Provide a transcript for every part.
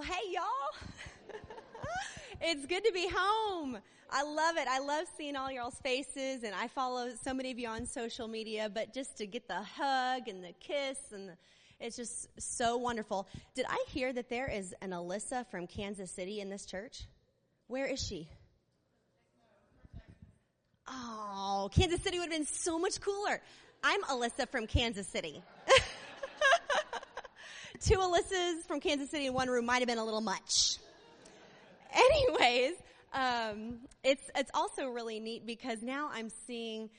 Well, hey, y'all. it's good to be home. I love it. I love seeing all y'all's faces, and I follow so many of you on social media, but just to get the hug and the kiss, and the, it's just so wonderful. Did I hear that there is an Alyssa from Kansas City in this church? Where is she? Oh, Kansas City would have been so much cooler. I'm Alyssa from Kansas City. two Alyssas from Kansas City in one room might have been a little much. Anyways, um, it's it's also really neat because now I'm seeing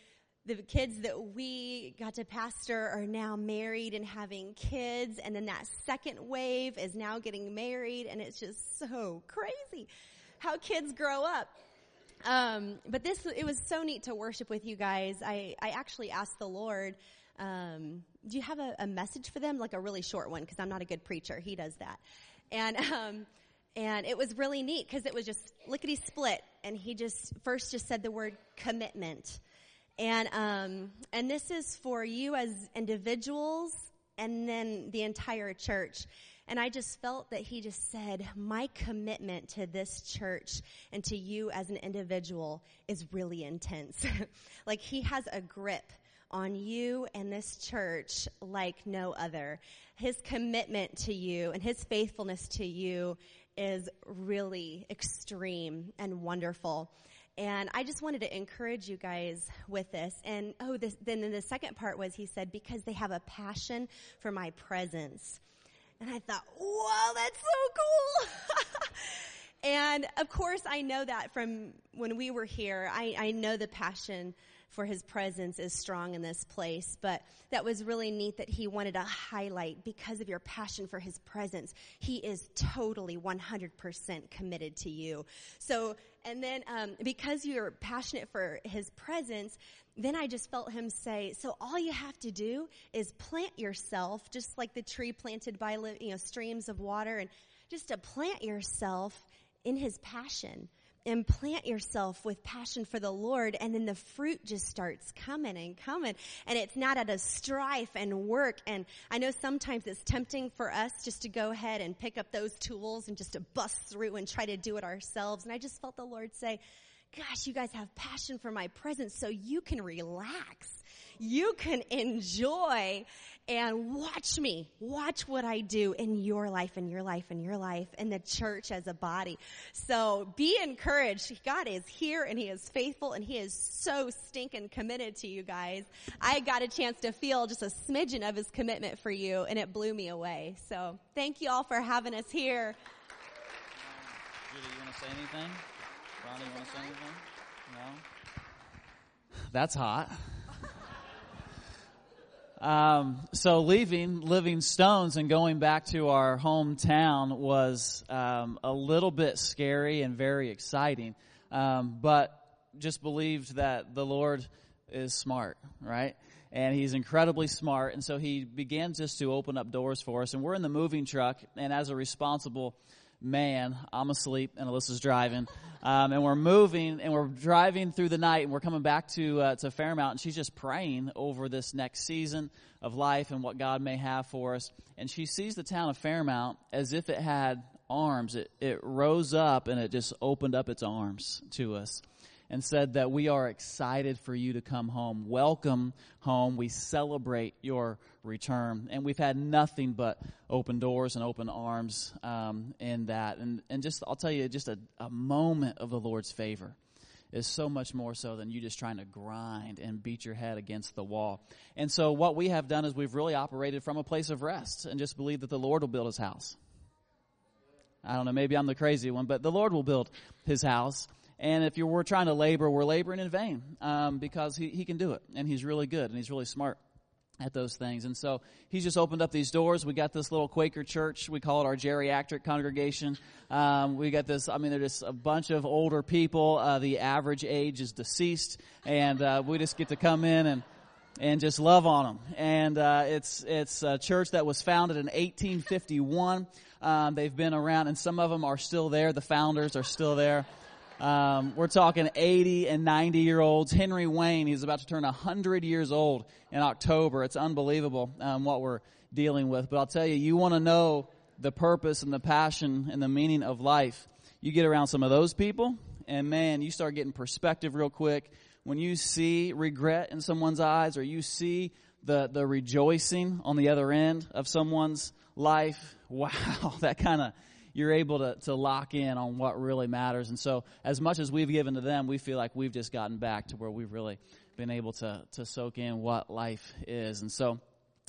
the kids that we got to pastor are now married and having kids, and then that second wave is now getting married, and it's just so crazy how kids grow up. Um, but this it was so neat to worship with you guys. I I actually asked the Lord um, do you have a, a, message for them, like a really short one? Because I'm not a good preacher. He does that, and um, and it was really neat because it was just lickety split, and he just first just said the word commitment, and um, and this is for you as individuals, and then the entire church. And I just felt that he just said, my commitment to this church and to you as an individual is really intense. like he has a grip on you and this church like no other. His commitment to you and his faithfulness to you is really extreme and wonderful. And I just wanted to encourage you guys with this. And oh, this, then the second part was he said, because they have a passion for my presence. And I thought, whoa, that's so cool. and of course, I know that from when we were here. I, I know the passion for his presence is strong in this place. But that was really neat that he wanted to highlight because of your passion for his presence. He is totally 100% committed to you. So, and then um, because you're passionate for his presence, then I just felt him say, so all you have to do is plant yourself, just like the tree planted by you know streams of water, and just to plant yourself in his passion and plant yourself with passion for the Lord and then the fruit just starts coming and coming. And it's not out of strife and work. And I know sometimes it's tempting for us just to go ahead and pick up those tools and just to bust through and try to do it ourselves. And I just felt the Lord say, gosh, you guys have passion for my presence so you can relax. You can enjoy and watch me, watch what I do in your life in your life in your life in the church as a body. So be encouraged. God is here and he is faithful and he is so stinking committed to you guys. I got a chance to feel just a smidgen of his commitment for you and it blew me away. So thank you all for having us here. Judy, you want to say anything? Ronnie, you want to say anything? No? That's hot. Um, so leaving Living Stones and going back to our hometown was um, a little bit scary and very exciting, um, but just believed that the Lord is smart, right? And he's incredibly smart, and so he began just to open up doors for us. And we're in the moving truck, and as a responsible man, I'm asleep and Alyssa's driving. Um, and we're moving and we're driving through the night and we're coming back to, uh, to Fairmount and she's just praying over this next season of life and what God may have for us. And she sees the town of Fairmount as if it had arms. It, it rose up and it just opened up its arms to us and said that we are excited for you to come home. Welcome home. We celebrate your return. And we've had nothing but open doors and open arms um, in that. And, and just, I'll tell you, just a, a moment of the Lord's favor is so much more so than you just trying to grind and beat your head against the wall. And so what we have done is we've really operated from a place of rest and just believe that the Lord will build his house. I don't know, maybe I'm the crazy one, but the Lord will build his house. And if you were trying to labor, we're laboring in vain um, because he, he can do it, and he's really good, and he's really smart at those things. And so he's just opened up these doors. We got this little Quaker church. We call it our geriatric congregation. Um, we got this, I mean, they're just a bunch of older people. Uh, the average age is deceased. And uh, we just get to come in and and just love on them. And uh, it's it's a church that was founded in 1851. Um, they've been around, and some of them are still there. The founders are still there. Um, we're talking 80 and 90 year olds. Henry Wayne, he's about to turn 100 years old in October. It's unbelievable um, what we're dealing with. But I'll tell you, you want to know the purpose and the passion and the meaning of life. You get around some of those people, and man, you start getting perspective real quick. When you see regret in someone's eyes, or you see the, the rejoicing on the other end of someone's life, wow, that kind of, you're able to, to lock in on what really matters. And so, as much as we've given to them, we feel like we've just gotten back to where we've really been able to, to soak in what life is. And so,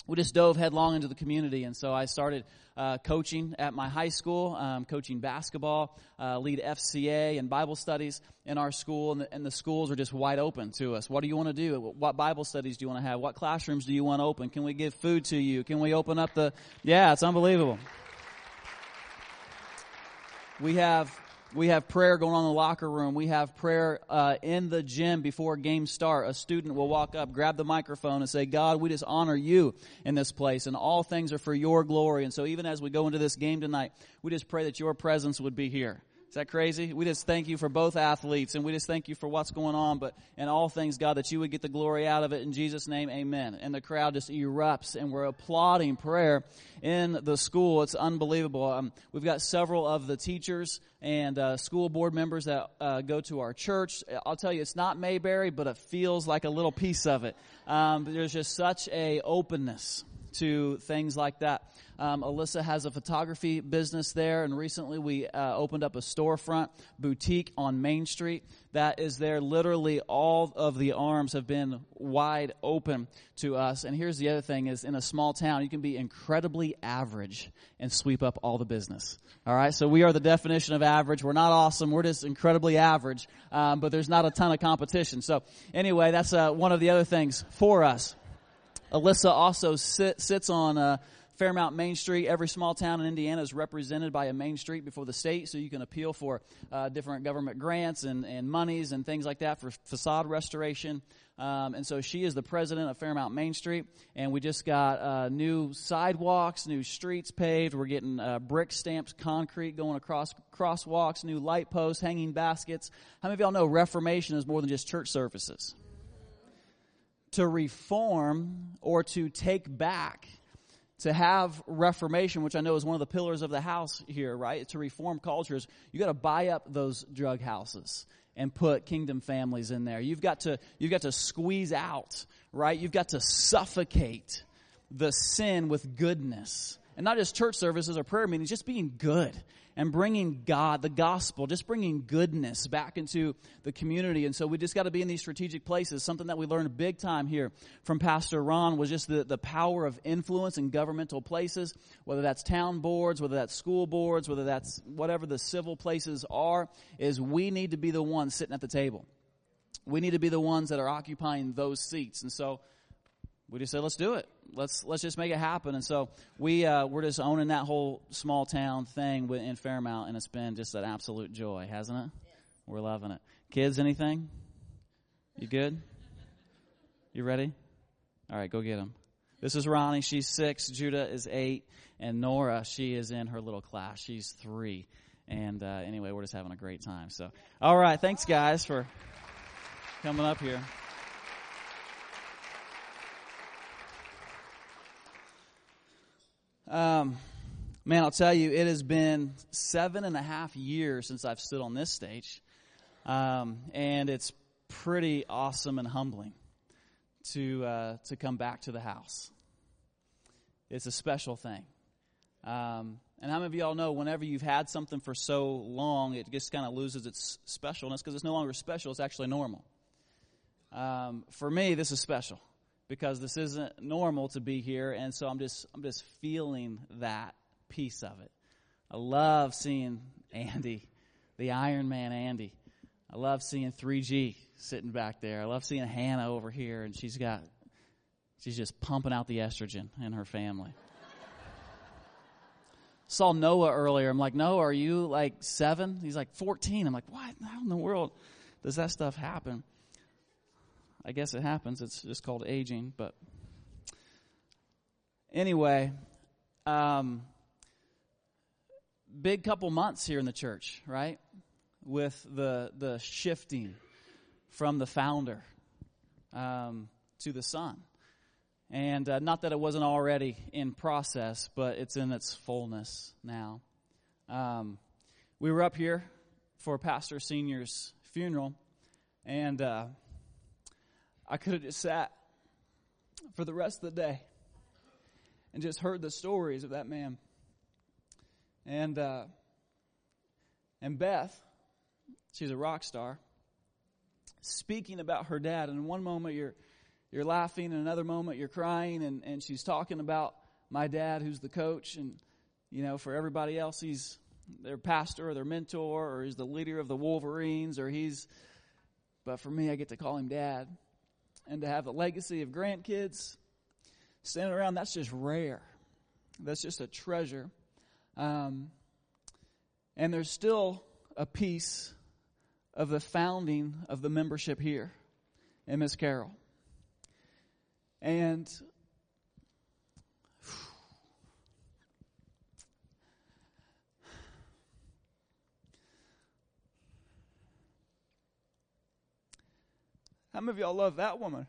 we just dove headlong into the community. And so I started uh, coaching at my high school, um, coaching basketball, uh, lead FCA and Bible studies in our school. And the, and the, schools are just wide open to us. What do you want to do? What Bible studies do you want to have? What classrooms do you want to open? Can we give food to you? Can we open up the, yeah, it's unbelievable. We have we have prayer going on in the locker room. We have prayer uh, in the gym before games start. A student will walk up, grab the microphone, and say, God, we just honor you in this place, and all things are for your glory. And so, even as we go into this game tonight, we just pray that your presence would be here. Is that crazy? We just thank you for both athletes and we just thank you for what's going on, but in all things, God, that you would get the glory out of it. In Jesus' name, amen. And the crowd just erupts and we're applauding prayer in the school. It's unbelievable. Um, we've got several of the teachers and uh, school board members that uh, go to our church. I'll tell you, it's not Mayberry, but it feels like a little piece of it. Um, there's just such a openness to things like that. Um, Alyssa has a photography business there, and recently we uh, opened up a storefront boutique on Main Street that is there. Literally, all of the arms have been wide open to us. And here's the other thing: is in a small town, you can be incredibly average and sweep up all the business. All right, so we are the definition of average. We're not awesome. We're just incredibly average, um, but there's not a ton of competition. So anyway, that's uh, one of the other things for us. Alyssa also sit, sits on uh, Fairmount Main Street. Every small town in Indiana is represented by a Main Street before the state, so you can appeal for uh, different government grants and, and monies and things like that for facade restoration. Um, and so she is the president of Fairmount Main Street, and we just got uh, new sidewalks, new streets paved. We're getting uh, brick stamps, concrete going across crosswalks, new light posts, hanging baskets. How many of y'all know Reformation is more than just church services? To reform or to take back, to have reformation, which I know is one of the pillars of the house here, right? To reform cultures, you got to buy up those drug houses and put kingdom families in there. You've got to you've got to squeeze out, right? You've got to suffocate the sin with goodness. And not just church services or prayer meetings, just being good and bringing God, the gospel, just bringing goodness back into the community. And so we just got to be in these strategic places. Something that we learned big time here from Pastor Ron was just the, the power of influence in governmental places, whether that's town boards, whether that's school boards, whether that's whatever the civil places are, is we need to be the ones sitting at the table. We need to be the ones that are occupying those seats. And so we just said, let's do it. Let's let's just make it happen. And so we uh, we're just owning that whole small town thing in Fairmount, and it's been just an absolute joy, hasn't it? We're loving it. Kids, anything? You good? You ready? All right, go get them. This is Ronnie. She's six. Judah is eight, and Nora she is in her little class. She's three. And uh, anyway, we're just having a great time. So, all right, thanks guys for coming up here. Um, man, I'll tell you, it has been seven and a half years since I've stood on this stage. Um, and it's pretty awesome and humbling to, uh, to come back to the house. It's a special thing. Um, and how many of y'all know whenever you've had something for so long, it just kind of loses its specialness because it's no longer special, it's actually normal. Um, for me, this is special because this isn't normal to be here, and so I'm just I'm just feeling that piece of it. I love seeing Andy, the Iron Man Andy. I love seeing 3G sitting back there. I love seeing Hannah over here, and she's got she's just pumping out the estrogen in her family. Saw Noah earlier. I'm like, Noah, are you like seven? He's like 14. I'm like, what? How in the world does that stuff happen? I guess it happens. It's just called aging. But anyway, um, big couple months here in the church, right? With the the shifting from the founder um, to the son, And uh, not that it wasn't already in process, but it's in its fullness now. Um, we were up here for Pastor Senior's funeral, and uh, I could have just sat for the rest of the day and just heard the stories of that man. And uh, and Beth, she's a rock star, speaking about her dad. And in one moment you're you're laughing, and another moment you're crying, and, and she's talking about my dad, who's the coach, and you know, for everybody else, he's their pastor or their mentor, or he's the leader of the Wolverines, or he's. But for me, I get to call him dad, and to have the legacy of grandkids standing around, that's just rare. That's just a treasure. Um, and there's still a piece of the founding of the membership here in Miss Carroll. And how many of y'all love that woman?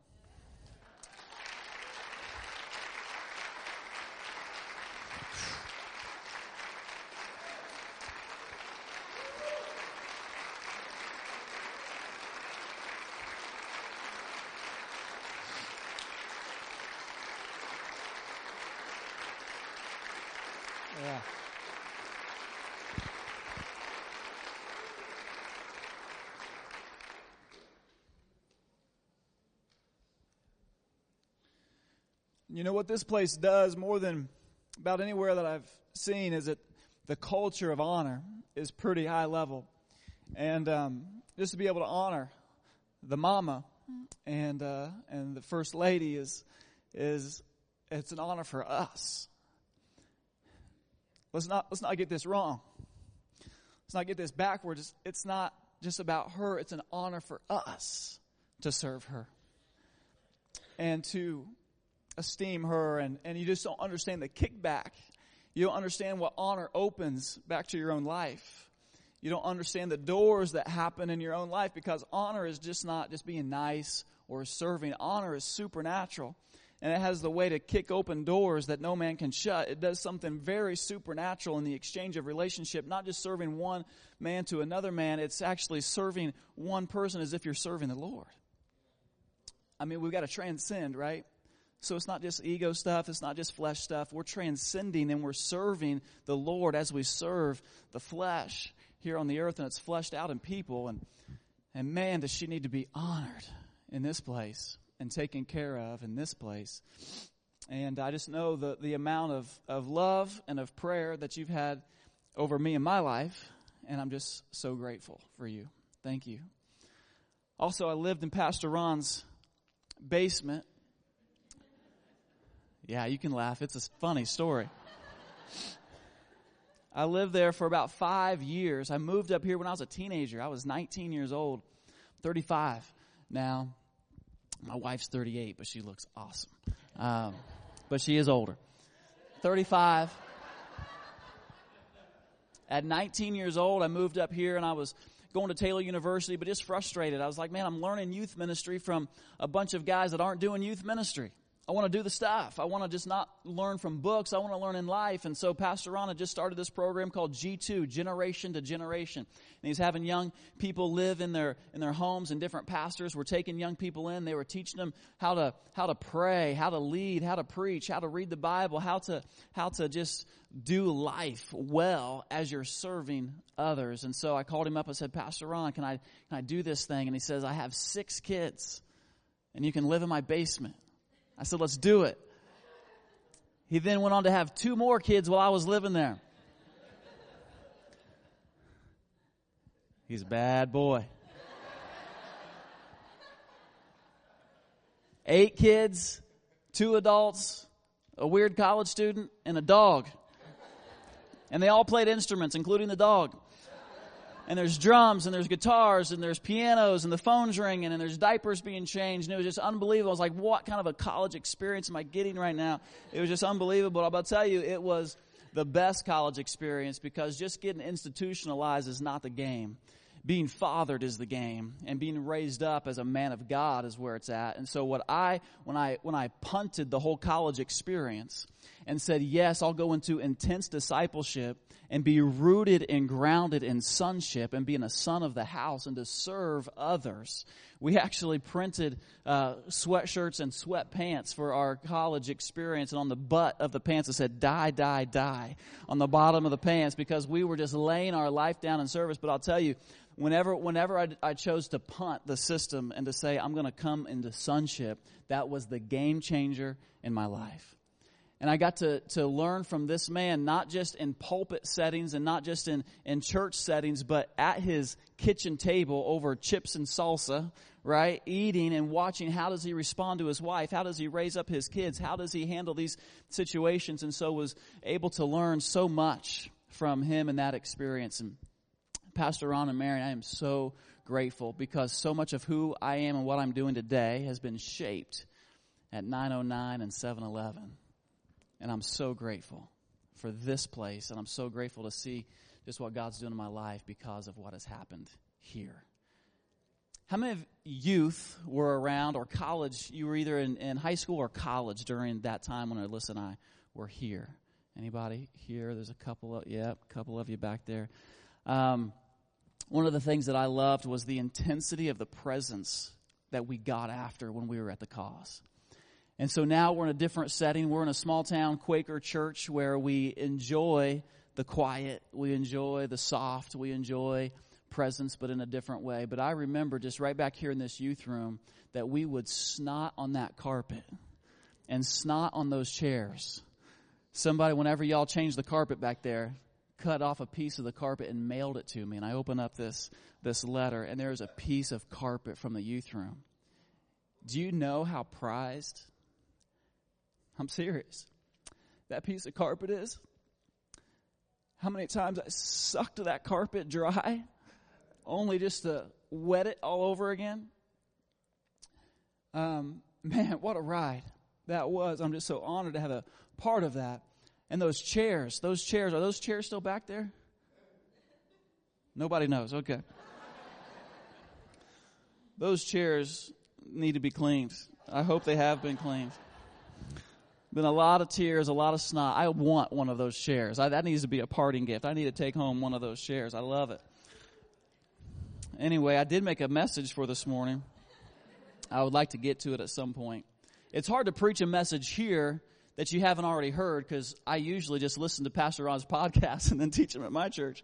You know what this place does more than about anywhere that I've seen is that the culture of honor is pretty high level. And um, just to be able to honor the mama and uh, and the first lady is is it's an honor for us. Let's not let's not get this wrong. Let's not get this backwards. It's not just about her. It's an honor for us to serve her and to esteem her and, and you just don't understand the kickback. You don't understand what honor opens back to your own life. You don't understand the doors that happen in your own life because honor is just not just being nice or serving. Honor is supernatural and it has the way to kick open doors that no man can shut. It does something very supernatural in the exchange of relationship, not just serving one man to another man, it's actually serving one person as if you're serving the Lord. I mean, we've got to transcend, right? So it's not just ego stuff, it's not just flesh stuff. We're transcending and we're serving the Lord as we serve the flesh here on the earth and it's fleshed out in people and and man does she need to be honored in this place and taken care of in this place. And I just know the, the amount of, of love and of prayer that you've had over me in my life, and I'm just so grateful for you. Thank you. Also, I lived in Pastor Ron's basement yeah, you can laugh. It's a funny story. I lived there for about five years. I moved up here when I was a teenager. I was 19 years old, 35 now. My wife's 38, but she looks awesome. Um, but she is older. 35. At 19 years old, I moved up here and I was going to Taylor University, but just frustrated. I was like, man, I'm learning youth ministry from a bunch of guys that aren't doing youth ministry. I want to do the stuff. I want to just not learn from books. I want to learn in life. And so Pastor Ron just started this program called G2, Generation to Generation. And he's having young people live in their, in their homes and different pastors were taking young people in. They were teaching them how to, how to pray, how to lead, how to preach, how to read the Bible, how to, how to just do life well as you're serving others. And so I called him up and said, Pastor Ron, can I, can I do this thing? And he says, I have six kids and you can live in my basement. I said, let's do it. He then went on to have two more kids while I was living there. He's a bad boy. Eight kids, two adults, a weird college student, and a dog. And they all played instruments, including the dog and there's drums and there's guitars and there's pianos and the phone's ringing and there's diapers being changed and it was just unbelievable. I was like, what kind of a college experience am I getting right now? It was just unbelievable. To tell you, it was the best college experience because just getting institutionalized is not the game. being fathered is the game and being raised up as a man of God is where it's at. And so what I, when I, when I punted the whole college experience and said, yes, I'll go into intense discipleship and be rooted and grounded in sonship and being a son of the house and to serve others. We actually printed uh, sweatshirts and sweatpants for our college experience, and on the butt of the pants it said "Die, die, die" on the bottom of the pants because we were just laying our life down in service. But I'll tell you, whenever whenever I, I, chose to punt the system and to say I'm going to come into sonship, that was the game changer in my life. And I got to, to learn from this man, not just in pulpit settings and not just in, in church settings, but at his kitchen table over chips and salsa, right? Eating and watching how does he respond to his wife? How does he raise up his kids? How does he handle these situations? And so was able to learn so much from him in that experience. And Pastor Ron and Mary, I am so grateful because so much of who I am and what I'm doing today has been shaped at 909 and 711. And I'm so grateful for this place, and I'm so grateful to see just what God's doing in my life because of what has happened here. How many of youth were around or college? You were either in, in high school or college during that time when Alyssa and I were here. Anybody here? There's a couple of, yeah, a couple of you back there. Um, one of the things that I loved was the intensity of the presence that we got after when we were at the cause. And so now we're in a different setting. We're in a small town Quaker church where we enjoy the quiet, we enjoy the soft, we enjoy presence, but in a different way. But I remember just right back here in this youth room that we would snot on that carpet and snot on those chairs. Somebody, whenever y'all changed the carpet back there, cut off a piece of the carpet and mailed it to me. And I open up this, this letter, and there's a piece of carpet from the youth room. Do you know how prized I'm serious. That piece of carpet is. How many times I sucked that carpet dry only just to wet it all over again? Um, man, what a ride that was. I'm just so honored to have a part of that. And those chairs, those chairs, are those chairs still back there? Nobody knows. Okay. those chairs need to be cleaned. I hope they have been cleaned. Been a lot of tears, a lot of snot. I want one of those shares. I, that needs to be a parting gift. I need to take home one of those shares. I love it. Anyway, I did make a message for this morning. I would like to get to it at some point. It's hard to preach a message here that you haven't already heard because I usually just listen to Pastor Ron's podcast and then teach them at my church.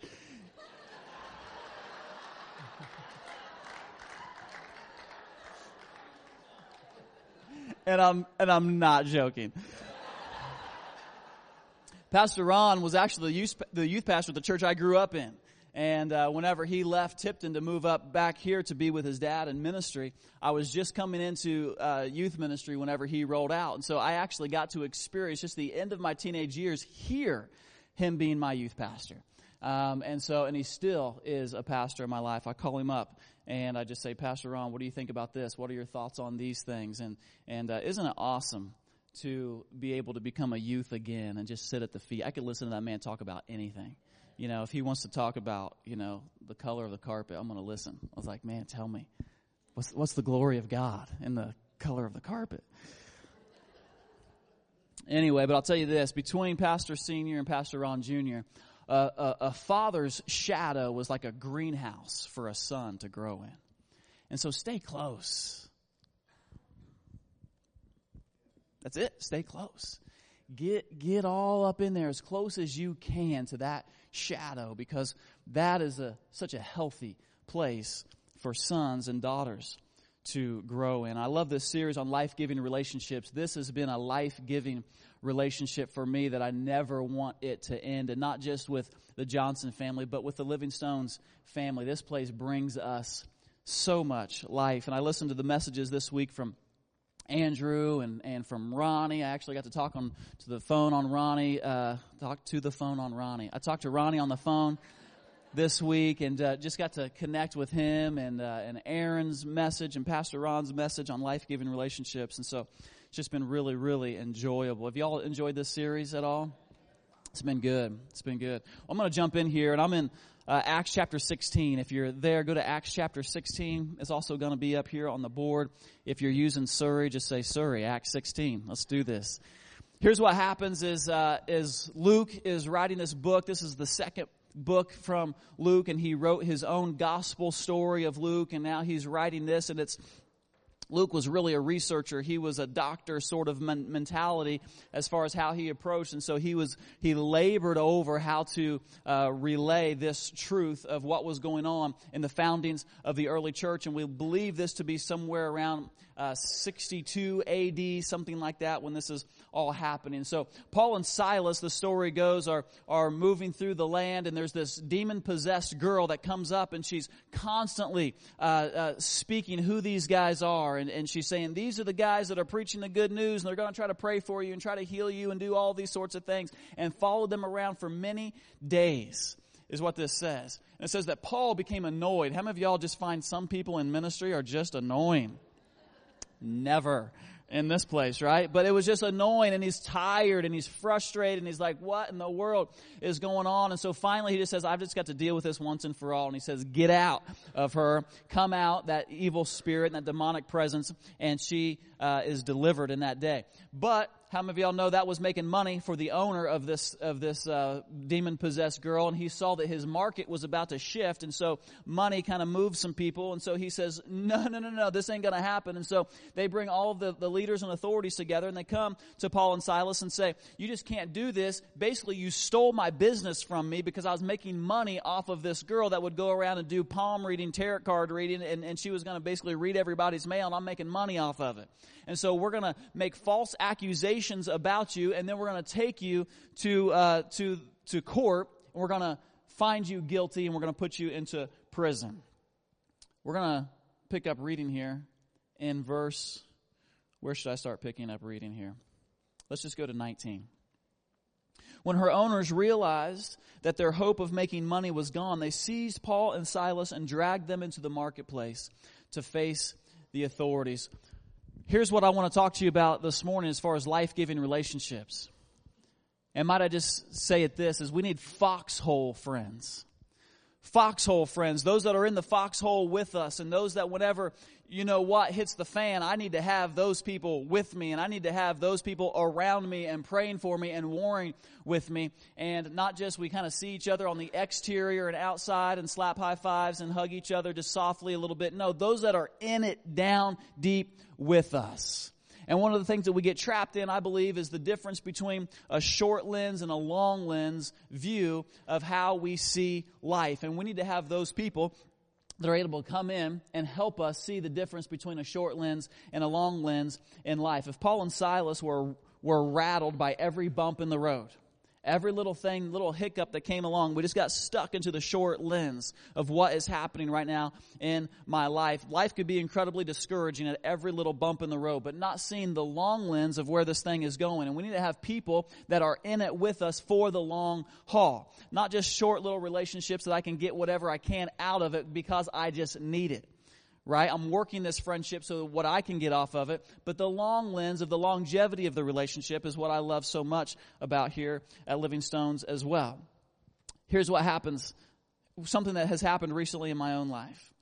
And I'm and I'm not joking. Pastor Ron was actually the youth, the youth pastor at the church I grew up in. And uh, whenever he left Tipton to move up back here to be with his dad in ministry, I was just coming into uh, youth ministry whenever he rolled out. And so I actually got to experience just the end of my teenage years here, him being my youth pastor. Um, and so, and he still is a pastor in my life. I call him up and I just say, Pastor Ron, what do you think about this? What are your thoughts on these things? And and uh, isn't it awesome to be able to become a youth again and just sit at the feet? I could listen to that man talk about anything. You know, if he wants to talk about you know the color of the carpet, I'm going to listen. I was like, man, tell me, what's what's the glory of God in the color of the carpet? Anyway, but I'll tell you this: between Pastor Senior and Pastor Ron Junior a, a, father's shadow was like a greenhouse for a son to grow in. And so stay close. That's it. Stay close. Get, get all up in there as close as you can to that shadow because that is a, such a healthy place for sons and daughters to grow in. I love this series on life giving relationships. This has been a life giving relationship for me that I never want it to end. And not just with the Johnson family, but with the Living Stones family. This place brings us so much life. And I listened to the messages this week from Andrew and, and from Ronnie. I actually got to talk on to the phone on Ronnie. Uh, talk to the phone on Ronnie. I talked to Ronnie on the phone this week and uh, just got to connect with him and uh, and Aaron's message and Pastor Ron's message on life giving relationships. And so it's just been really, really enjoyable. Have y'all enjoyed this series at all? It's been good. It's been good. I'm going to jump in here, and I'm in uh, Acts chapter 16. If you're there, go to Acts chapter 16. It's also going to be up here on the board. If you're using Siri, just say Siri, Acts 16. Let's do this. Here's what happens is, uh, is Luke is writing this book. This is the second book from Luke and he wrote his own gospel story of Luke and now he's writing this and it's Luke was really a researcher. He was a doctor sort of men- mentality as far as how he approached. And so he was, he labored over how to uh, relay this truth of what was going on in the foundings of the early church. And we believe this to be somewhere around uh, 62 AD, something like that, when this is all happening. So Paul and Silas, the story goes, are, are moving through the land and there's this demon possessed girl that comes up and she's constantly uh, uh, speaking who these guys are and, and she's saying, these are the guys that are preaching the good news and they're going to try to pray for you and try to heal you and do all these sorts of things and follow them around for many days is what this says. And it says that Paul became annoyed. How many of y'all just find some people in ministry are just annoying? Never in this place, right? But it was just annoying and he's tired and he's frustrated and he's like, what in the world is going on? And so finally he just says, I've just got to deal with this once and for all. And he says, get out of her, come out, that evil spirit and that demonic presence, and she uh, is delivered in that day. But how many of y'all know that was making money for the owner of this of this uh, demon possessed girl, and he saw that his market was about to shift, and so money kind of moved some people, and so he says, "No, no, no, no, this ain't going to happen." And so they bring all the, the leaders and authorities together, and they come to Paul and Silas and say, "You just can't do this. Basically, you stole my business from me because I was making money off of this girl that would go around and do palm reading, tarot card reading, and, and she was going to basically read everybody's mail, and I'm making money off of it." And so we're going to make false accusations about you, and then we're going to take you to, uh, to, to court, and we're going to find you guilty, and we're going to put you into prison. We're going to pick up reading here in verse, where should I start picking up reading here? Let's just go to 19. When her owners realized that their hope of making money was gone, they seized Paul and Silas and dragged them into the marketplace to face the authorities. Here's what I want to talk to you about this morning as far as life giving relationships. And might I just say it this is we need foxhole friends. Foxhole friends, those that are in the foxhole with us and those that whenever you know what hits the fan, I need to have those people with me and I need to have those people around me and praying for me and warring with me. And not just we kind of see each other on the exterior and outside and slap high fives and hug each other just softly a little bit. No, those that are in it down deep with us. And one of the things that we get trapped in, I believe, is the difference between a short lens and a long lens view of how we see life. And we need to have those people that are able to come in and help us see the difference between a short lens and a long lens in life. If Paul and Silas were, were rattled by every bump in the road, every little thing, little hiccup that came along, we just got stuck into the short lens of what is happening right now in my life. Life could be incredibly discouraging at every little bump in the road, but not seeing the long lens of where this thing is going. And we need to have people that are in it with us for the long haul. Not just short little relationships that I can get whatever I can out of it because I just need it right? I'm working this friendship so what I can get off of it. But the long lens of the longevity of the relationship is what I love so much about here at Living Stones as well. Here's what happens something that has happened recently in my own life.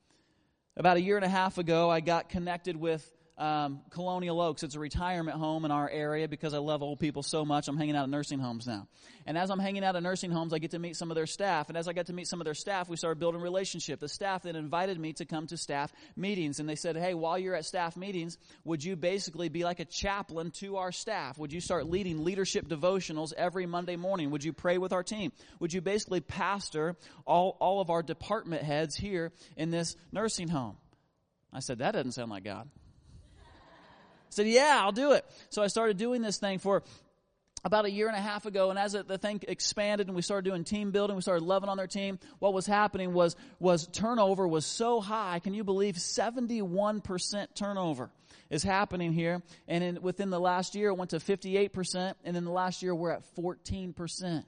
About a year and a half ago, I got connected with um, Colonial Oaks. It's a retirement home in our area because I love old people so much. I'm hanging out at nursing homes now. And as I'm hanging out at nursing homes, I get to meet some of their staff. And as I got to meet some of their staff, we started building relationship. The staff then invited me to come to staff meetings. And they said, hey, while you're at staff meetings, would you basically be like a chaplain to our staff? Would you start leading leadership devotionals every Monday morning? Would you pray with our team? Would you basically pastor all, all of our department heads here in this nursing home? I said, that doesn't sound like God said, yeah, I'll do it. So I started doing this thing for about a year and a half ago, and as the thing expanded and we started doing team building, we started loving on their team, what was happening was, was turnover was so high. Can you believe 71% turnover is happening here? And in, within the last year, it went to 58%, and in the last year, we're at 14%.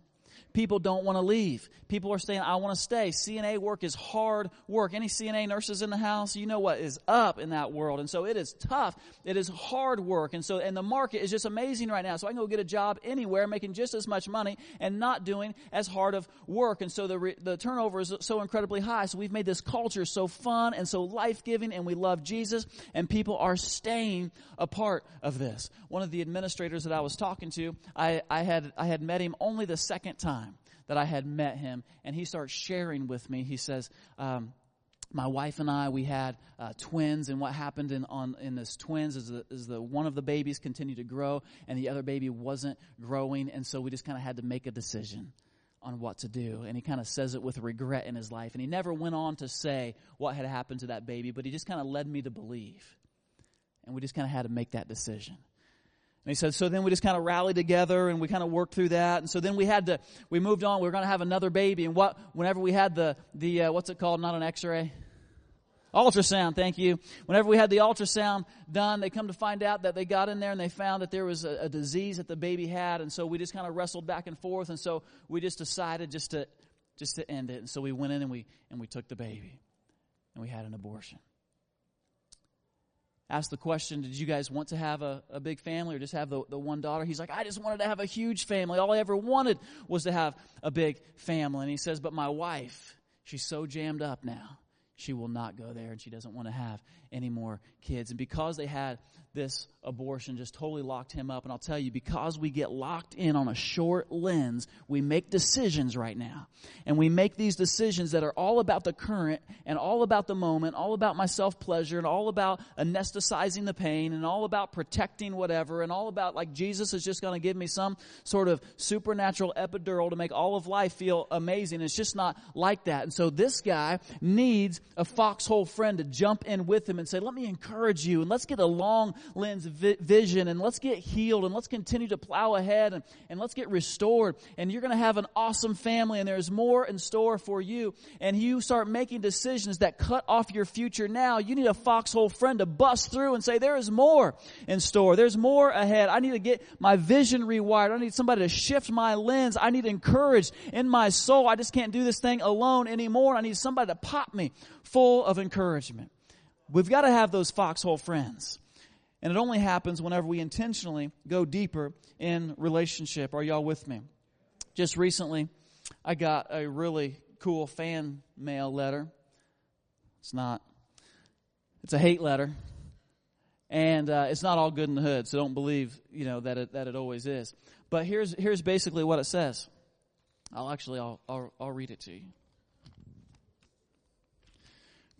People don't want to leave. People are saying, I want to stay. CNA work is hard work. Any CNA nurses in the house, you know what is up in that world. And so it is tough. It is hard work. And so, and the market is just amazing right now. So I can go get a job anywhere making just as much money and not doing as hard of work. And so the, re, the turnover is so incredibly high. So we've made this culture so fun and so life giving and we love Jesus and people are staying a part of this. One of the administrators that I was talking to, I, I had, I had met him only the second time that I had met him, and he starts sharing with me. He says, um, my wife and I, we had uh, twins, and what happened in on in this twins is the, is the one of the babies continued to grow, and the other baby wasn't growing, and so we just kind of had to make a decision on what to do. And he kind of says it with regret in his life, and he never went on to say what had happened to that baby, but he just kind of led me to believe, and we just kind of had to make that decision. And he said, so then we just kind of rallied together and we kind of worked through that. And so then we had to, we moved on. We were going to have another baby. And what, whenever we had the, the, uh, what's it called? Not an x-ray. Ultrasound, thank you. Whenever we had the ultrasound done, they come to find out that they got in there and they found that there was a, a disease that the baby had. And so we just kind of wrestled back and forth. And so we just decided just to, just to end it. And so we went in and we, and we took the baby and we had an abortion asked the question, Did you guys want to have a, a big family or just have the, the one daughter? He's like, I just wanted to have a huge family. All I ever wanted was to have a big family. And he says, But my wife, she's so jammed up now. She will not go there and she doesn't want to have any more kids. And because they had this abortion just totally locked him up. And I'll tell you, because we get locked in on a short lens, we make decisions right now. And we make these decisions that are all about the current and all about the moment, all about my self pleasure and all about anesthetizing the pain and all about protecting whatever and all about like Jesus is just going to give me some sort of supernatural epidural to make all of life feel amazing. It's just not like that. And so this guy needs a foxhole friend to jump in with him and say, let me encourage you and let's get a lens vi- vision and let's get healed and let's continue to plow ahead and, and let's get restored. And you're going to have an awesome family and there's more in store for you. And you start making decisions that cut off your future now. You need a foxhole friend to bust through and say, there is more in store. There's more ahead. I need to get my vision rewired. I need somebody to shift my lens. I need encouraged in my soul. I just can't do this thing alone anymore. I need somebody to pop me full of encouragement. We've got to have those foxhole friends. And it only happens whenever we intentionally go deeper in relationship. Are y'all with me? Just recently, I got a really cool fan mail letter. It's not, it's a hate letter. And uh, it's not all good in the hood, so don't believe, you know, that it, that it always is. But here's, here's basically what it says. I'll actually, I'll, I'll, I'll read it to you.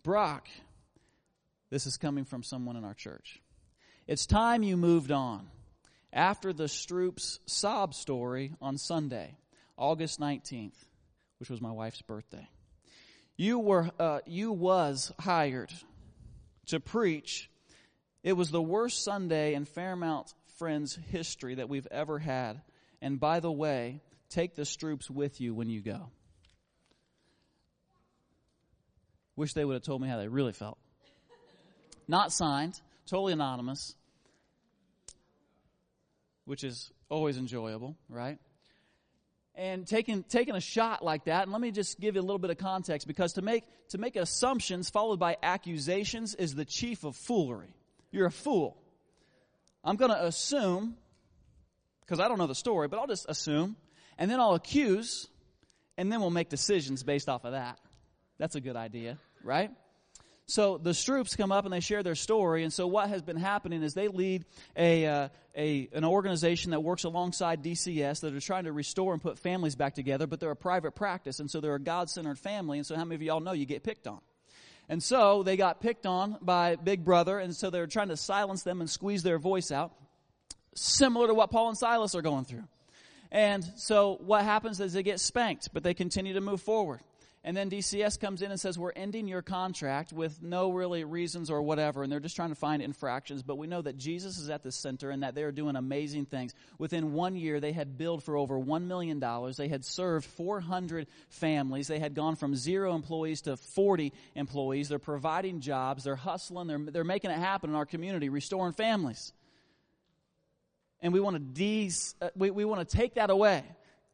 Brock, this is coming from someone in our church. It's time you moved on. After the Stroops sob story on Sunday, August 19th, which was my wife's birthday, you were, uh, you was hired to preach. It was the worst Sunday in Fairmount Friends history that we've ever had. And by the way, take the Stroops with you when you go. Wish they would have told me how they really felt. Not signed, totally anonymous which is always enjoyable, right? And taking, taking a shot like that, and let me just give you a little bit of context because to make, to make assumptions followed by accusations is the chief of foolery. You're a fool. I'm going to assume, because I don't know the story, but I'll just assume, and then I'll accuse, and then we'll make decisions based off of that. That's a good idea, right? So the Stroops come up and they share their story. And so what has been happening is they lead a, uh, a an organization that works alongside DCS that are trying to restore and put families back together, but they're a private practice, and so they're a God-centered family. And so how many of y'all know you get picked on? And so they got picked on by Big Brother, and so they're trying to silence them and squeeze their voice out, similar to what Paul and Silas are going through. And so what happens is they get spanked, but they continue to move forward. And then DCS comes in and says, We're ending your contract with no really reasons or whatever. And they're just trying to find infractions. But we know that Jesus is at the center and that they're doing amazing things. Within one year, they had billed for over $1 million. They had served 400 families. They had gone from zero employees to 40 employees. They're providing jobs. They're hustling. They're, they're making it happen in our community, restoring families. And we want to de- uh, we, we want to take that away.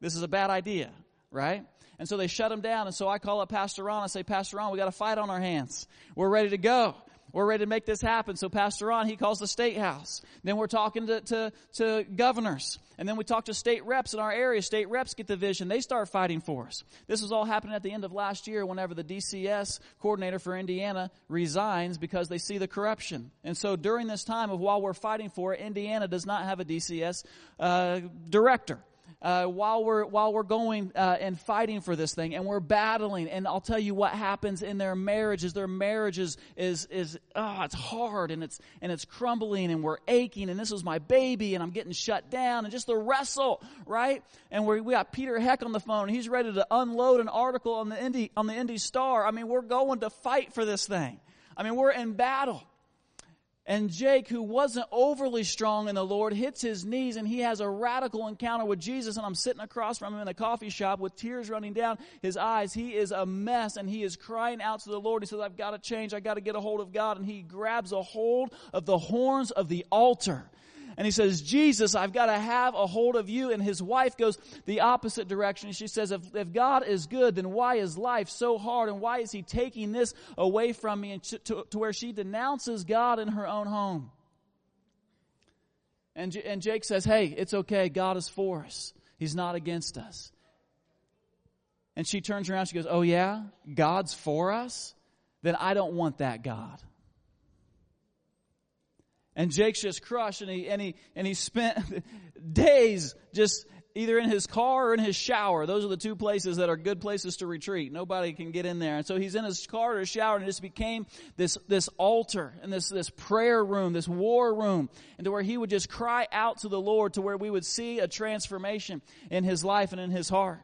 This is a bad idea. right? And so they shut him down. And so I call up Pastor Ron. I say, Pastor Ron, we got a fight on our hands. We're ready to go. We're ready to make this happen. So Pastor Ron, he calls the state house. Then we're talking to, to, to governors. And then we talk to state reps in our area. State reps get the vision. They start fighting for us. This was all happening at the end of last year whenever the DCS coordinator for Indiana resigns because they see the corruption. And so during this time of while we're fighting for it, Indiana does not have a DCS uh, director uh, while we're while we're going uh, and fighting for this thing, and we're battling. And I'll tell you what happens in their marriages. Their marriages is is oh, it's hard and it's and it's crumbling, and we're aching. And this is my baby, and I'm getting shut down, and just the wrestle, right? And we we got Peter Heck on the phone. He's ready to unload an article on the Indy on the Indy Star. I mean, we're going to fight for this thing. I mean, we're in battle. And Jake, who wasn't overly strong in the Lord, hits his knees and he has a radical encounter with Jesus. And I'm sitting across from him in a coffee shop with tears running down his eyes. He is a mess and he is crying out to the Lord. He says, I've got to change. I've got to get a hold of God. And he grabs a hold of the horns of the altar and he says, Jesus, I've got to have a hold of you. And his wife goes the opposite direction. She says, if, if God is good, then why is life so hard? And why is he taking this away from me? And to, to, to where she denounces God in her own home. And, and Jake says, hey, it's okay. God is for us. He's not against us. And she turns around, she goes, oh yeah? God's for us? Then I don't want that God. And Jake's just crushed and he, and he, and he spent days just either in his car or in his shower. Those are the two places that are good places to retreat. Nobody can get in there. And so he's in his car or his shower and it just became this, this altar and this, this prayer room, this war room, and to where he would just cry out to the Lord to where we would see a transformation in his life and in his heart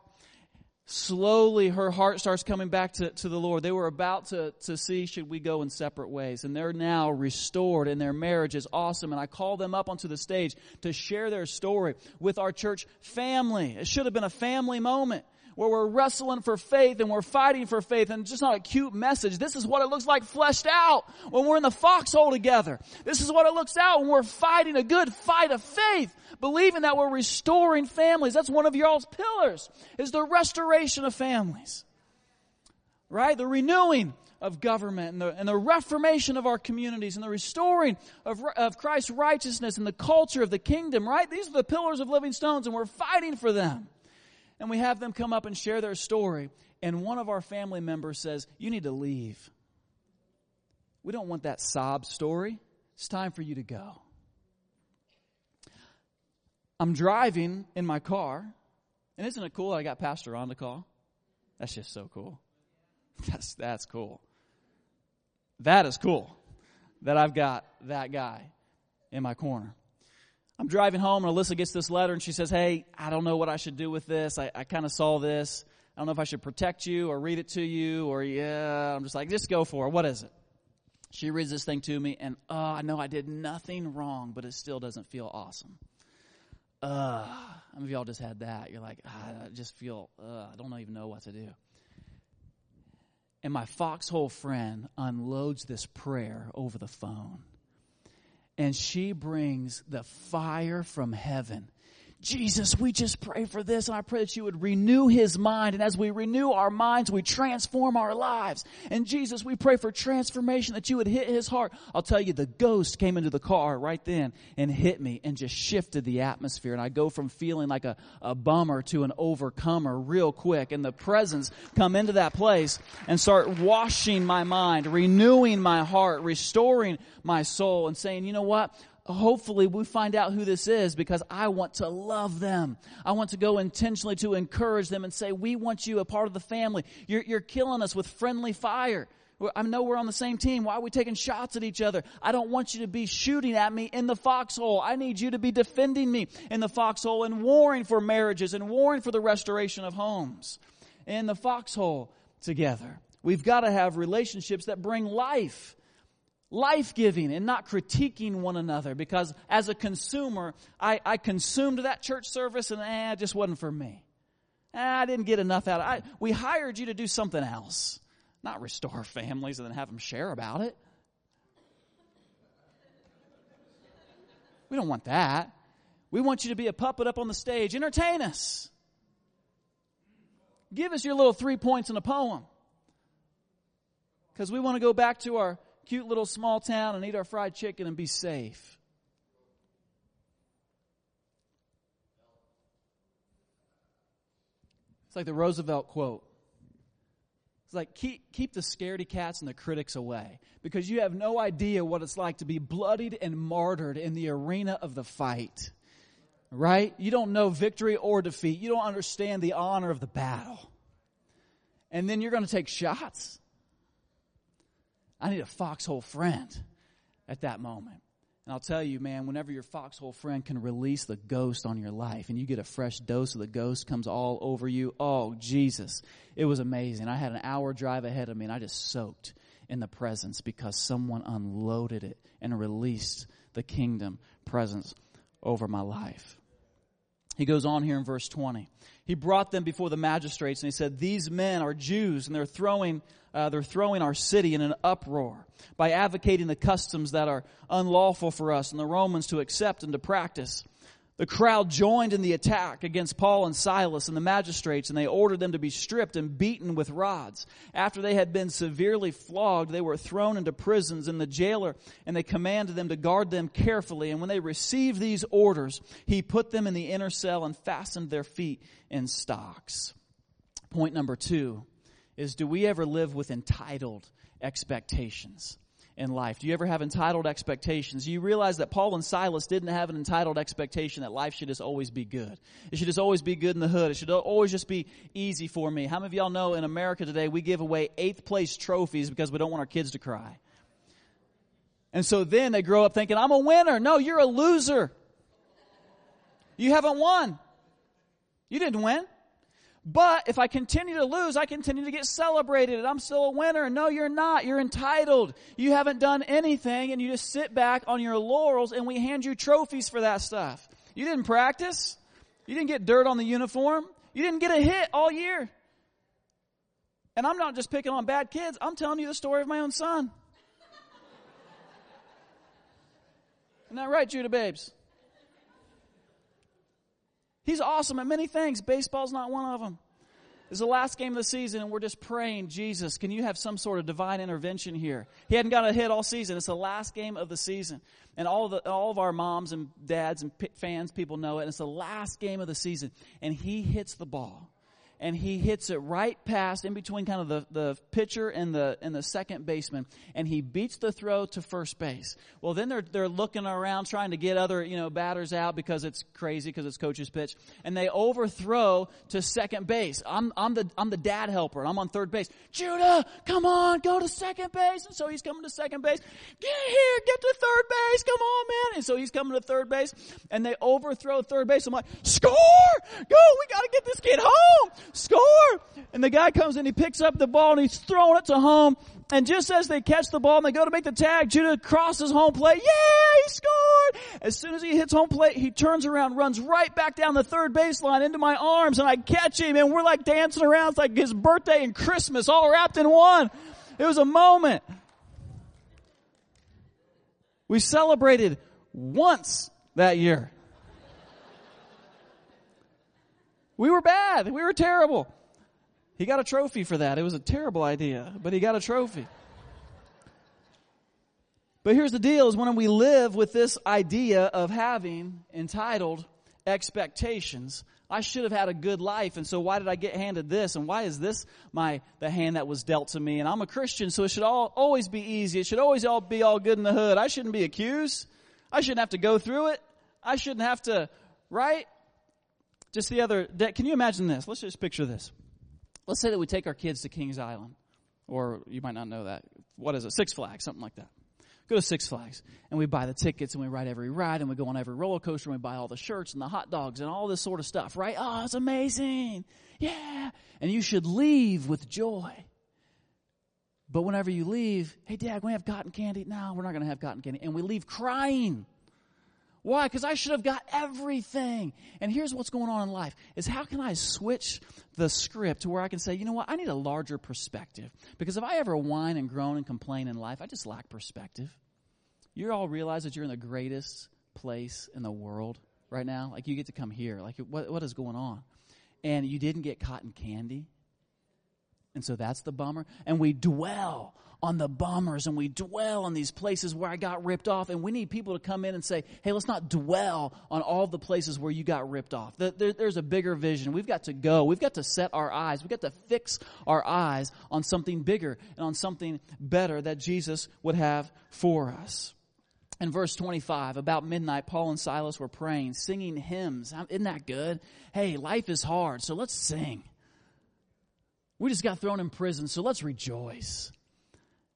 slowly her heart starts coming back to, to the Lord. They were about to, to see should we go in separate ways. And they're now restored and their marriage is awesome. And I call them up onto the stage to share their story with our church family. It should have been a family moment where we're wrestling for faith and we're fighting for faith and just not a cute message. This is what it looks like fleshed out when we're in the foxhole together. This is what it looks out when we're fighting a good fight of faith, believing that we're restoring families. That's one of y'all's pillars is the restoration of families. Right? The renewing of government and the, and the reformation of our communities and the restoring of, of Christ's righteousness and the culture of the kingdom, right? These are the pillars of Living Stones and we're fighting for them and we have them come up and share their story. And one of our family members says, You need to leave. We don't want that sob story. It's time for you to go. I'm driving in my car, and isn't it cool I got Pastor on the call? That's just so cool. That's, that's cool. That is cool that I've got that guy in my corner. I'm driving home and Alyssa gets this letter and she says, Hey, I don't know what I should do with this. I, I kind of saw this. I don't know if I should protect you or read it to you or yeah. I'm just like, just go for it. What is it? She reads this thing to me and, oh, I know I did nothing wrong, but it still doesn't feel awesome. How many of y'all just had that? You're like, ah, I just feel, uh, I don't even know what to do. And my foxhole friend unloads this prayer over the phone and she brings the fire from heaven Jesus, we just pray for this and I pray that you would renew his mind. And as we renew our minds, we transform our lives. And Jesus, we pray for transformation that you would hit his heart. I'll tell you, the ghost came into the car right then and hit me and just shifted the atmosphere. And I go from feeling like a, a bummer to an overcomer real quick. And the presence come into that place and start washing my mind, renewing my heart, restoring my soul and saying, you know what? Hopefully we find out who this is because I want to love them. I want to go intentionally to encourage them and say, we want you a part of the family. You're, you're killing us with friendly fire. I know we're on the same team. Why are we taking shots at each other? I don't want you to be shooting at me in the foxhole. I need you to be defending me in the foxhole and warring for marriages and warring for the restoration of homes in the foxhole together. We've got to have relationships that bring life life giving and not critiquing one another because as a consumer, I, I consumed that church service and eh, it just wasn't for me. Eh, I didn't get enough out of it. we hired you to do something else, not restore families and then have them share about it. We don't want that. We want you to be a puppet up on the stage. Entertain us. Give us your little three points in a poem. Because we want to go back to our cute little small town and eat our fried chicken and be safe. It's like the Roosevelt quote. It's like keep keep the scaredy cats and the critics away because you have no idea what it's like to be bloodied and martyred in the arena of the fight. Right? You don't know victory or defeat. You don't understand the honor of the battle. And then you're going to take shots. I need a foxhole friend at that moment. And I'll tell you, man, whenever your foxhole friend can release the ghost on your life and you get a fresh dose of the ghost comes all over you, oh, Jesus. It was amazing. I had an hour drive ahead of me and I just soaked in the presence because someone unloaded it and released the kingdom presence over my life. He goes on here in verse 20. He brought them before the magistrates and he said, These men are Jews and they're throwing, uh, they're throwing our city in an uproar by advocating the customs that are unlawful for us and the Romans to accept and to practice. The crowd joined in the attack against Paul and Silas and the magistrates, and they ordered them to be stripped and beaten with rods. After they had been severely flogged, they were thrown into prisons in the jailer, and they commanded them to guard them carefully. And when they received these orders, he put them in the inner cell and fastened their feet in stocks. Point number two is do we ever live with entitled expectations? In life? Do you ever have entitled expectations? Do you realize that Paul and Silas didn't have an entitled expectation that life should just always be good? It should just always be good in the hood. It should always just be easy for me. How many of y'all know in America today we give away eighth place trophies because we don't want our kids to cry? And so then they grow up thinking, I'm a winner. No, you're a loser. You haven't won. You didn't win. But if I continue to lose, I continue to get celebrated and I'm still a winner. No, you're not. You're entitled. You haven't done anything and you just sit back on your laurels and we hand you trophies for that stuff. You didn't practice. You didn't get dirt on the uniform. You didn't get a hit all year. And I'm not just picking on bad kids. I'm telling you the story of my own son. Isn't that right, Judah babes? He's awesome at many things. Baseball's not one of them. It's the last game of the season, and we're just praying, Jesus, can you have some sort of divine intervention here? He hadn't got a hit all season. It's the last game of the season. And all of, the, all of our moms and dads and fans, people know it. And it's the last game of the season. And he hits the ball and he hits it right past in between kind of the, the pitcher and the and the second baseman and he beats the throw to first base. Well then they're they're looking around trying to get other, you know, batters out because it's crazy because it's coach's pitch. And they overthrow to second base. I'm I'm the I'm the dad helper. and I'm on third base. Judah, come on, go to second base. And so he's coming to second base. Get here, get to third base. Come on, man. And so he's coming to third base and they overthrow third base. I'm like, score! Go! We gotta get this kid home! Score! And the guy comes in, he picks up the ball and he's throwing it to home. And just as they catch the ball and they go to make the tag, Judah crosses home plate. Yeah, he scored! As soon as he hits home plate, he turns around, runs right back down the third baseline into my arms and I catch him and we're like dancing around. It's like his birthday and Christmas all wrapped in one. It was a moment. We celebrated once that year. We were bad. We were terrible. He got a trophy for that. It was a terrible idea, but he got a trophy. But here's the deal is when we live with this idea of having entitled expectations, I should have had a good life, and so why did I get handed this? And why is this my the hand that was dealt to me? And I'm a Christian, so it should all always be easy. It should always all be all good in the hood. I shouldn't be accused. I shouldn't have to go through it. I shouldn't have to, right? Just the other day, can you imagine this? Let's just picture this. Let's say that we take our kids to Kings Island, or you might not know that. What is it? Six Flags, something like that. Go to Six Flags, and we buy the tickets, and we ride every ride, and we go on every roller coaster, and we buy all the shirts and the hot dogs and all this sort of stuff, right? Oh, it's amazing. Yeah. And you should leave with joy. But whenever you leave, hey, Dad, we have cotton candy. No, we're not going to have cotton candy. And we leave crying why? Because I should have got everything. And here's what's going on in life is how can I switch the script to where I can say, you know what, I need a larger perspective. Because if I ever whine and groan and complain in life, I just lack perspective. You all realize that you're in the greatest place in the world right now? Like you get to come here. Like what, what is going on? And you didn't get cotton candy And so that's the bummer. And we dwell on the bummers and we dwell on these places where I got ripped off. And we need people to come in and say, hey, let's not dwell on all the places where you got ripped off. There's a bigger vision. We've got to go. We've got to set our eyes. We've got to fix our eyes on something bigger and on something better that Jesus would have for us. In verse 25, about midnight, Paul and Silas were praying, singing hymns. Isn't that good? Hey, life is hard, so let's sing. We just got thrown in prison, so let's rejoice.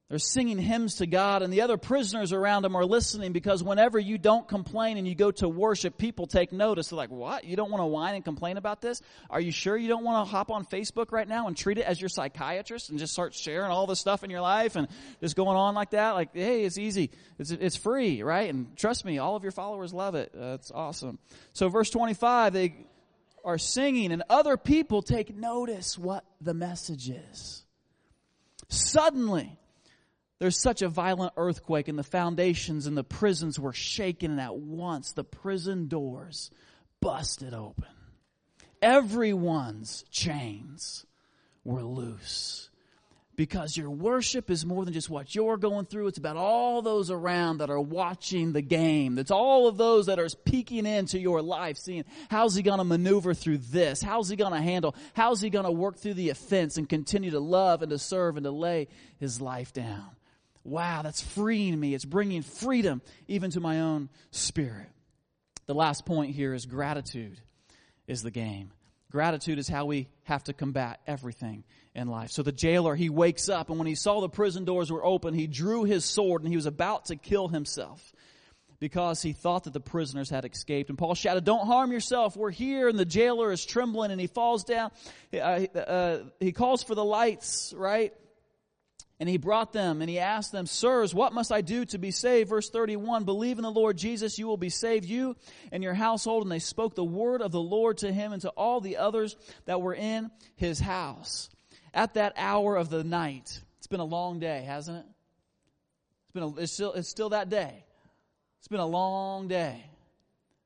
They're singing hymns to God, and the other prisoners around them are listening because whenever you don't complain and you go to worship, people take notice. They're like, What? You don't want to whine and complain about this? Are you sure you don't want to hop on Facebook right now and treat it as your psychiatrist and just start sharing all the stuff in your life and just going on like that? Like, hey, it's easy. It's, it's free, right? And trust me, all of your followers love it. Uh, That's awesome. So, verse 25, they are singing, and other people take notice what the message is. Suddenly, there's such a violent earthquake, and the foundations and the prisons were shaken, and at once the prison doors busted open. Everyone's chains were loose. Because your worship is more than just what you're going through. It's about all those around that are watching the game. It's all of those that are peeking into your life, seeing how's he going to maneuver through this? How's he going to handle? How's he going to work through the offense and continue to love and to serve and to lay his life down? Wow, that's freeing me. It's bringing freedom even to my own spirit. The last point here is gratitude is the game. Gratitude is how we have to combat everything in life. So the jailer, he wakes up and when he saw the prison doors were open, he drew his sword and he was about to kill himself because he thought that the prisoners had escaped. And Paul shouted, Don't harm yourself. We're here. And the jailer is trembling and he falls down. Uh, uh, he calls for the lights, right? And he brought them and he asked them, Sirs, what must I do to be saved? Verse 31, believe in the Lord Jesus, you will be saved, you and your household. And they spoke the word of the Lord to him and to all the others that were in his house. At that hour of the night, it's been a long day, hasn't it? It's been a, it's still, it's still that day. It's been a long day.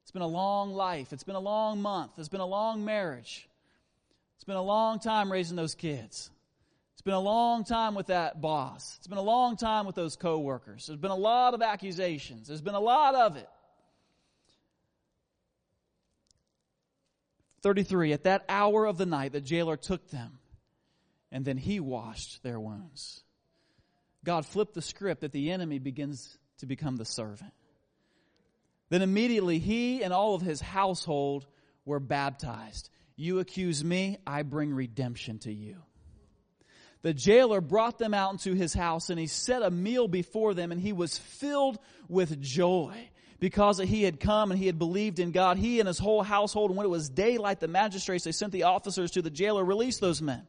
It's been a long life. It's been a long month. It's been a long marriage. It's been a long time raising those kids. It's been a long time with that boss. It's been a long time with those coworkers. There's been a lot of accusations. There's been a lot of it. 33. At that hour of the night, the jailer took them, and then he washed their wounds. God flipped the script that the enemy begins to become the servant. Then immediately he and all of his household were baptized. You accuse me, I bring redemption to you the jailer brought them out into his house and he set a meal before them and he was filled with joy because he had come and he had believed in God. He and his whole household, and when it was daylight, the magistrates, they sent the officers to the jailer, release those men.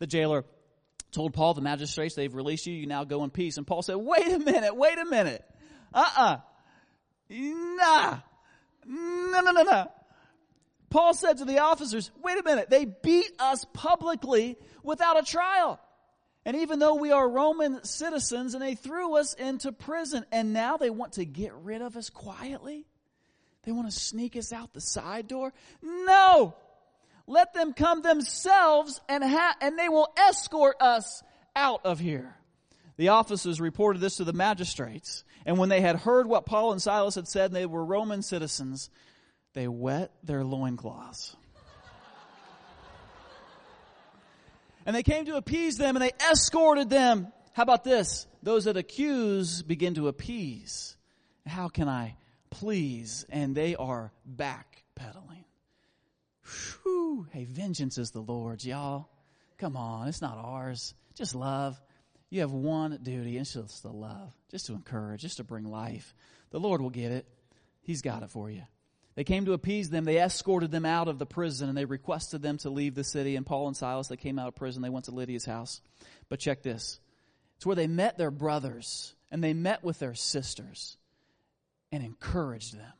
The jailer told Paul, the magistrates, they've released you, you now go in peace. And Paul said, wait a minute, wait a minute. Uh-uh. Nah. No, no, no, no. Paul said to the officers, wait a minute, they beat us publicly without a trial. And even though we are Roman citizens and they threw us into prison and now they want to get rid of us quietly? They want to sneak us out the side door? No! Let them come themselves and ha- and they will escort us out of here. The officers reported this to the magistrates. And when they had heard what Paul and Silas had said, and they were Roman citizens, they wet their loincloths And they came to appease them and they escorted them. How about this? Those that accuse begin to appease. How can I please? And they are backpedaling. Whew. Hey, vengeance is the Lord's, y'all. Come on, it's not ours. Just love. You have one duty, and it's just to love, just to encourage, just to bring life. The Lord will get it. He's got it for you. They came to appease them. They escorted them out of the prison and they requested them to leave the city. And Paul and Silas, they came out of prison. They went to Lydia's house. But check this. It's where they met their brothers and they met with their sisters and encouraged them.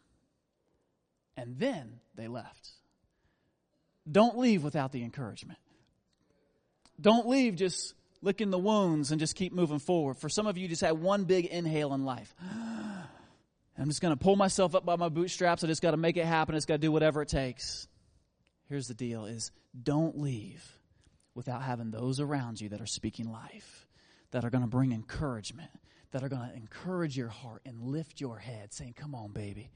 And then they left. Don't leave without the encouragement. Don't leave just licking the wounds and just keep moving forward. For some of you, just had one big inhale in life. I'm just going to pull myself up by my bootstraps. I just got to make it happen. It's got to do whatever it takes. Here's the deal is don't leave without having those around you that are speaking life, that are going to bring encouragement, that are going to encourage your heart and lift your head, saying, Come on, baby.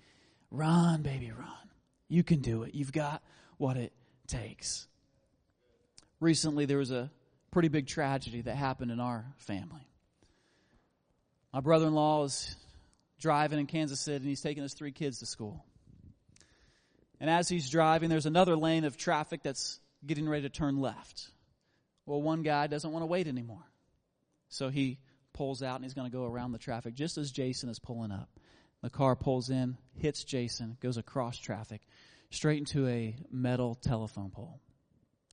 Run, baby, run. You can do it. You've got what it takes. Recently, there was a pretty big tragedy that happened in our family. My brother in law is driving in Kansas City and he's taking his three kids to school. And as he's driving, there's another lane of traffic that's getting ready to turn left. Well, one guy doesn't want to wait anymore. So he pulls out and he's going to go around the traffic just as Jason is pulling up. The car pulls in, hits Jason, goes across traffic, straight into a metal telephone pole,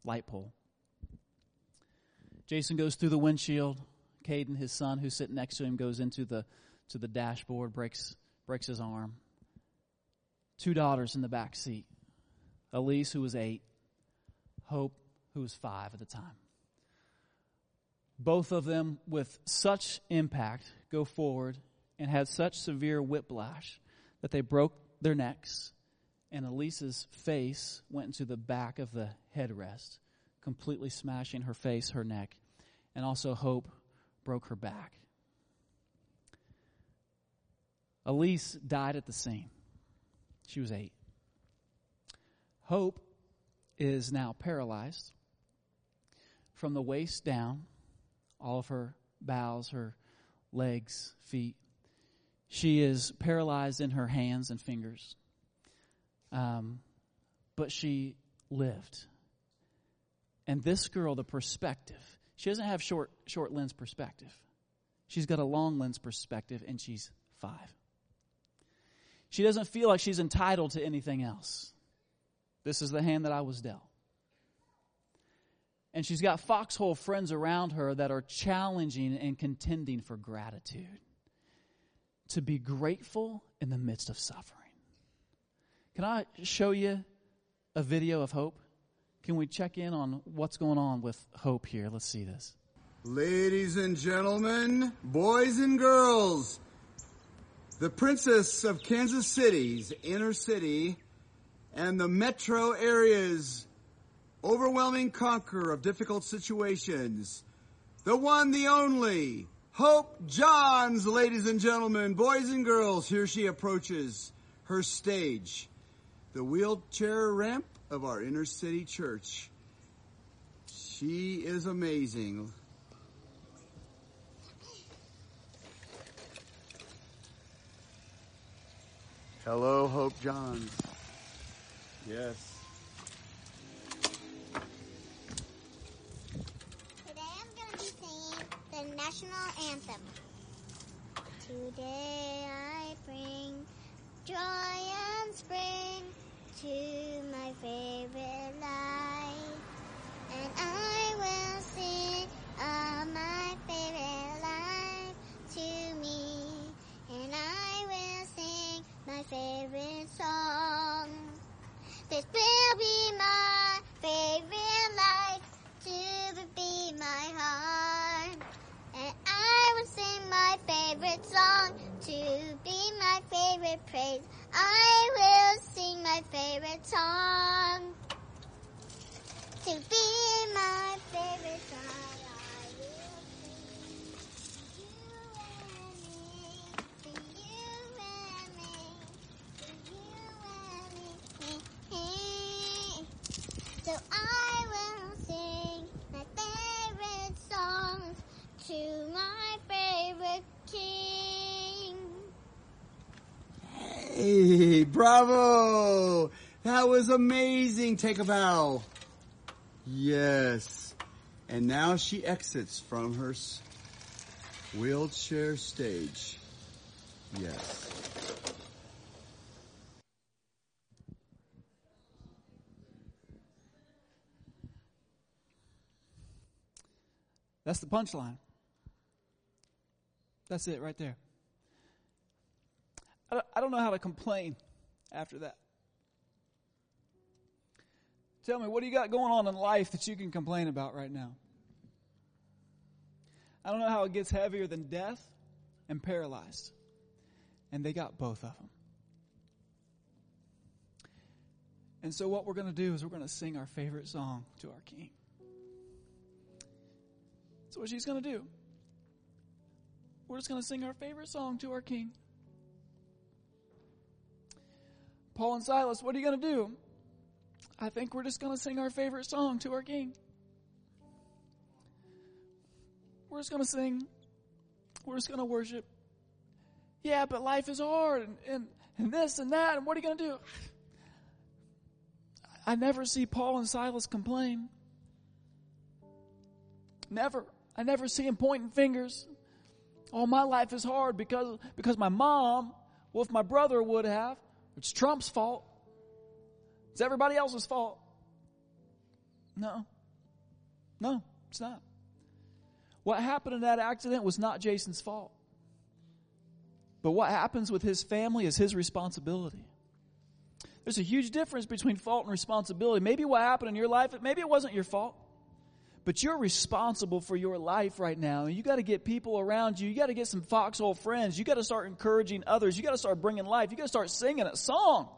light pole. Jason goes through the windshield. Caden, his son, who's sitting next to him, goes into the to the dashboard, breaks breaks his arm. Two daughters in the back seat. Elise, who was eight, Hope, who was five at the time. Both of them, with such impact, go forward and had such severe whiplash that they broke their necks, and Elise's face went into the back of the headrest, completely smashing her face, her neck, and also Hope broke her back. Elise died at the scene. She was eight. Hope is now paralyzed from the waist down, all of her bowels, her legs, feet. She is paralyzed in her hands and fingers. Um, but she lived. And this girl, the perspective, she doesn't have short, short lens perspective. She's got a long lens perspective, and she's five. She doesn't feel like she's entitled to anything else. This is the hand that I was dealt. And she's got foxhole friends around her that are challenging and contending for gratitude. To be grateful in the midst of suffering. Can I show you a video of hope? Can we check in on what's going on with hope here? Let's see this. Ladies and gentlemen, boys and girls, the princess of Kansas City's inner city and the metro area's overwhelming conqueror of difficult situations. The one, the only, Hope Johns, ladies and gentlemen, boys and girls. Here she approaches her stage, the wheelchair ramp of our inner city church. She is amazing. Hello, Hope Johns. Yes. Today I'm going to be singing the national anthem. Today I bring joy and spring to my favorite life. And I will sing of my favorite life to me. And I my favorite song. This will be my favorite life to be my heart. And I will sing my favorite song to be my favorite praise. I will sing my favorite song to be my favorite song. So I will sing my favorite songs to my favorite king. Hey, bravo! That was amazing. Take a bow. Yes. And now she exits from her wheelchair stage. Yes. That's the punchline. That's it right there. I don't, know how to complain after that. Tell me, what do you got going on in life that you can complain about right now? I don't know how it gets heavier than death and paralyzed. And they got both of them. And so, what we're going to do is we're going to sing our favorite song to our King. What she's going to do? We're just going to sing our favorite song to our King. Paul and Silas, what are you going to do? I think we're just going to sing our favorite song to our King. We're just going to sing. We're just going to worship. Yeah, but life is hard and, and, and this and that, and what are you going to do? I never see Paul and Silas complain. Never. I never see him pointing fingers. Oh, my life is hard because, because my mom, well, if my brother would have, it's Trump's fault. It's everybody else's fault. No. No, it's not. What happened in that accident was not Jason's fault. But what happens with his family is his responsibility. There's a huge difference between fault and responsibility. Maybe what happened in your life, maybe it wasn't your fault. But you're responsible for your life right now. You got to get people around you. You got to get some foxhole friends. You got to start encouraging others. You got to start bringing life. You got to start singing a song.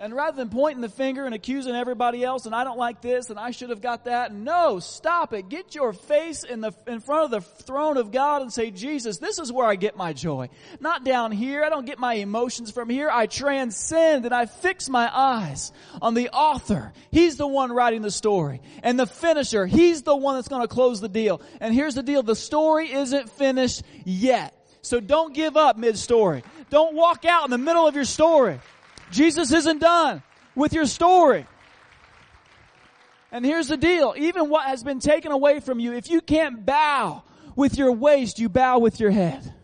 And rather than pointing the finger and accusing everybody else, and I don't like this, and I should have got that, no, stop it. Get your face in the, in front of the throne of God and say, Jesus, this is where I get my joy. Not down here. I don't get my emotions from here. I transcend and I fix my eyes on the author. He's the one writing the story. And the finisher, he's the one that's going to close the deal. And here's the deal. The story isn't finished yet. So don't give up mid-story. Don't walk out in the middle of your story. Jesus isn't done with your story. And here's the deal. Even what has been taken away from you, if you can't bow with your waist, you bow with your head.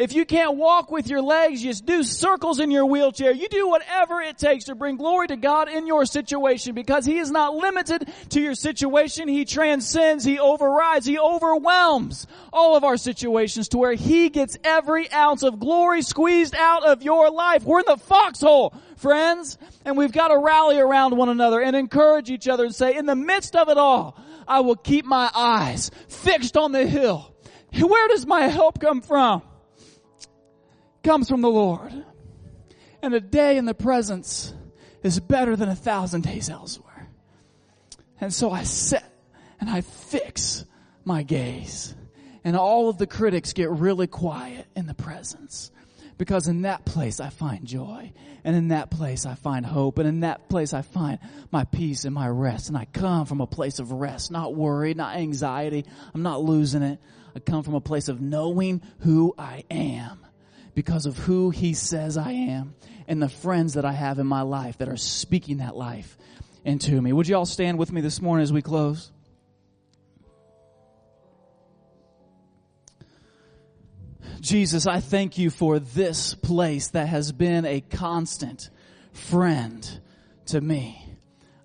If you can't walk with your legs, just do circles in your wheelchair. You do whatever it takes to bring glory to God in your situation because He is not limited to your situation. He transcends, He overrides, He overwhelms all of our situations to where He gets every ounce of glory squeezed out of your life. We're in the foxhole, friends, and we've got to rally around one another and encourage each other and say, in the midst of it all, I will keep my eyes fixed on the hill. Where does my help come from? Comes from the Lord. And a day in the presence is better than a thousand days elsewhere. And so I sit and I fix my gaze. And all of the critics get really quiet in the presence. Because in that place I find joy. And in that place I find hope. And in that place I find my peace and my rest. And I come from a place of rest, not worry, not anxiety. I'm not losing it. I come from a place of knowing who I am because of who he says I am and the friends that I have in my life that are speaking that life into me. Would you all stand with me this morning as we close? Jesus, I thank you for this place that has been a constant friend to me.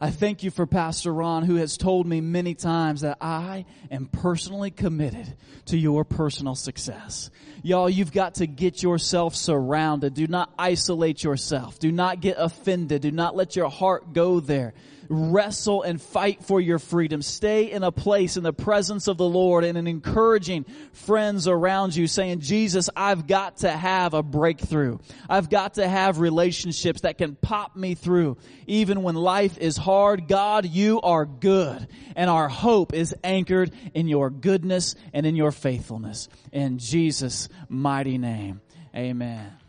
I thank you for Pastor Ron who has told me many times that I am personally committed to your personal success. Y'all, you've got to get yourself surrounded. Do not isolate yourself. Do not get offended. Do not let your heart go there wrestle and fight for your freedom. Stay in a place in the presence of the Lord and in encouraging friends around you saying, Jesus, I've got to have a breakthrough. I've got to have relationships that can pop me through. Even when life is hard, God, you are good. And our hope is anchored in your goodness and in your faithfulness. In Jesus' mighty name. Amen.